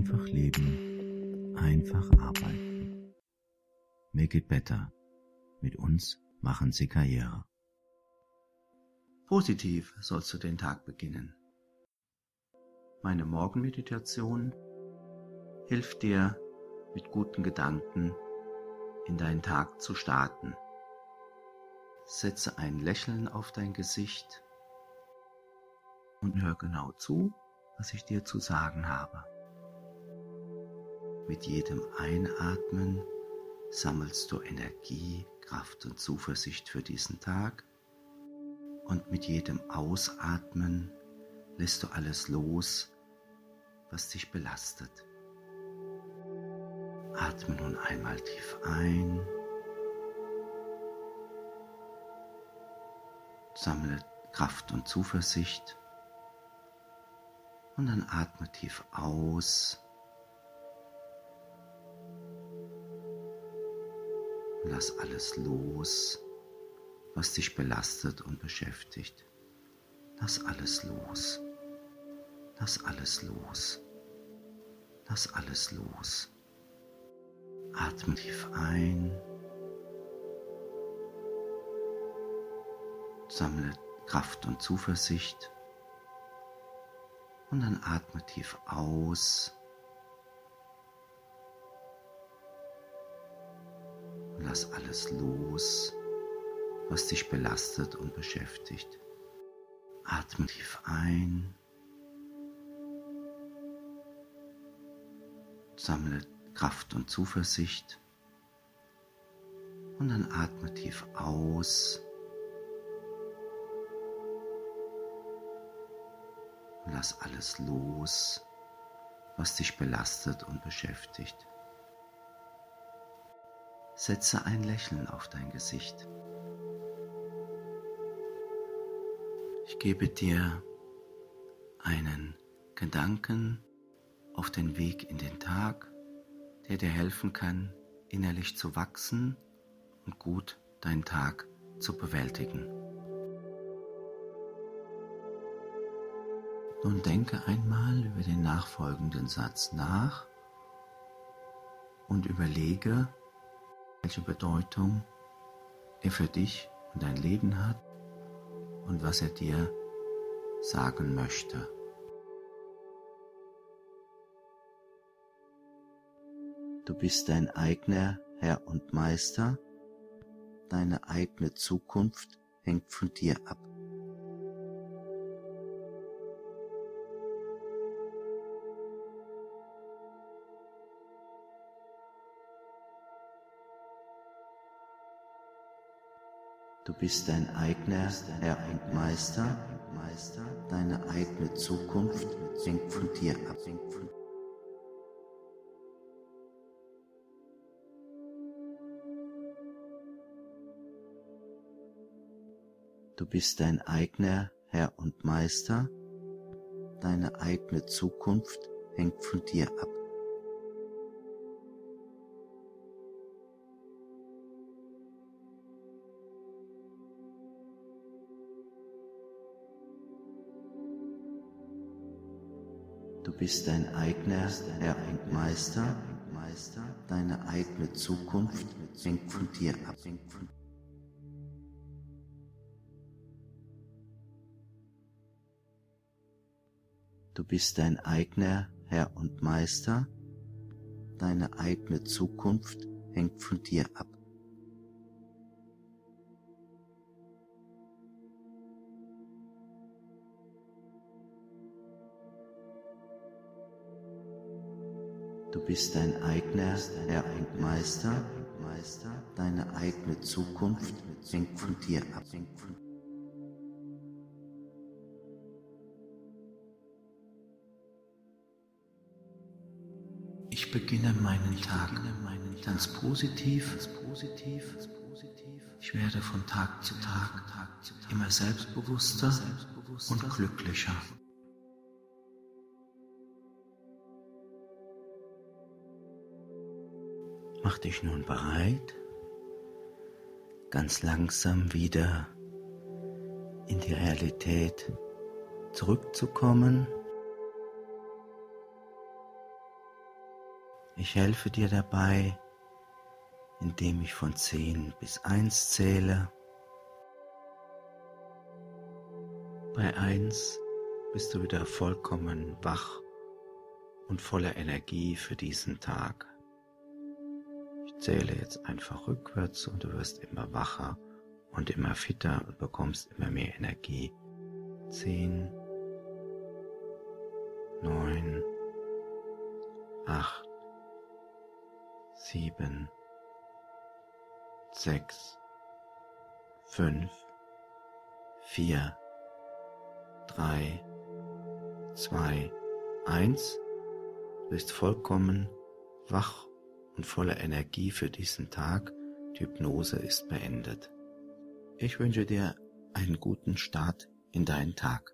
Einfach leben, einfach arbeiten. Make it better. Mit uns machen Sie Karriere. Positiv sollst du den Tag beginnen. Meine Morgenmeditation hilft dir, mit guten Gedanken in deinen Tag zu starten. Setze ein Lächeln auf dein Gesicht und hör genau zu, was ich dir zu sagen habe. Mit jedem Einatmen sammelst du Energie, Kraft und Zuversicht für diesen Tag und mit jedem Ausatmen lässt du alles los, was dich belastet. Atme nun einmal tief ein. Sammle Kraft und Zuversicht. Und dann atme tief aus. Lass alles los, was dich belastet und beschäftigt. Lass alles los. Lass alles los. Lass alles los. Atme tief ein. Sammle Kraft und Zuversicht. Und dann atme tief aus. Lass alles los, was dich belastet und beschäftigt. Atme tief ein. Sammle Kraft und Zuversicht. Und dann atme tief aus. Lass alles los, was dich belastet und beschäftigt. Setze ein Lächeln auf dein Gesicht. Ich gebe dir einen Gedanken auf den Weg in den Tag der dir helfen kann, innerlich zu wachsen und gut deinen Tag zu bewältigen. Nun denke einmal über den nachfolgenden Satz nach und überlege, welche Bedeutung er für dich und dein Leben hat und was er dir sagen möchte. Du bist dein eigener Herr und Meister. Deine eigene Zukunft hängt von dir ab. Du bist dein eigener Herr und Meister. Deine eigene Zukunft hängt von dir ab. Du bist dein eigener Herr und Meister. Deine eigene Zukunft hängt von dir ab. Du bist dein eigener Herr und Meister. Deine eigene Zukunft hängt von dir ab. Du bist dein eigener Herr und Meister. Deine eigene Zukunft hängt von dir ab. Du bist dein eigener Herr und Meister. Deine eigene Zukunft hängt von dir ab. Ich beginne meinen Tag ganz positiv. Ich werde von Tag zu Tag immer selbstbewusster und glücklicher. Mach dich nun bereit, ganz langsam wieder in die Realität zurückzukommen. Ich helfe dir dabei, indem ich von 10 bis 1 zähle. Bei 1 bist du wieder vollkommen wach und voller Energie für diesen Tag. Zähle jetzt einfach rückwärts und du wirst immer wacher und immer fitter und bekommst immer mehr Energie. 10, 9, 8, 7, 6, 5, 4, 3, 2, 1. Du bist vollkommen wach und voller Energie für diesen Tag. Die Hypnose ist beendet. Ich wünsche dir einen guten Start in deinen Tag.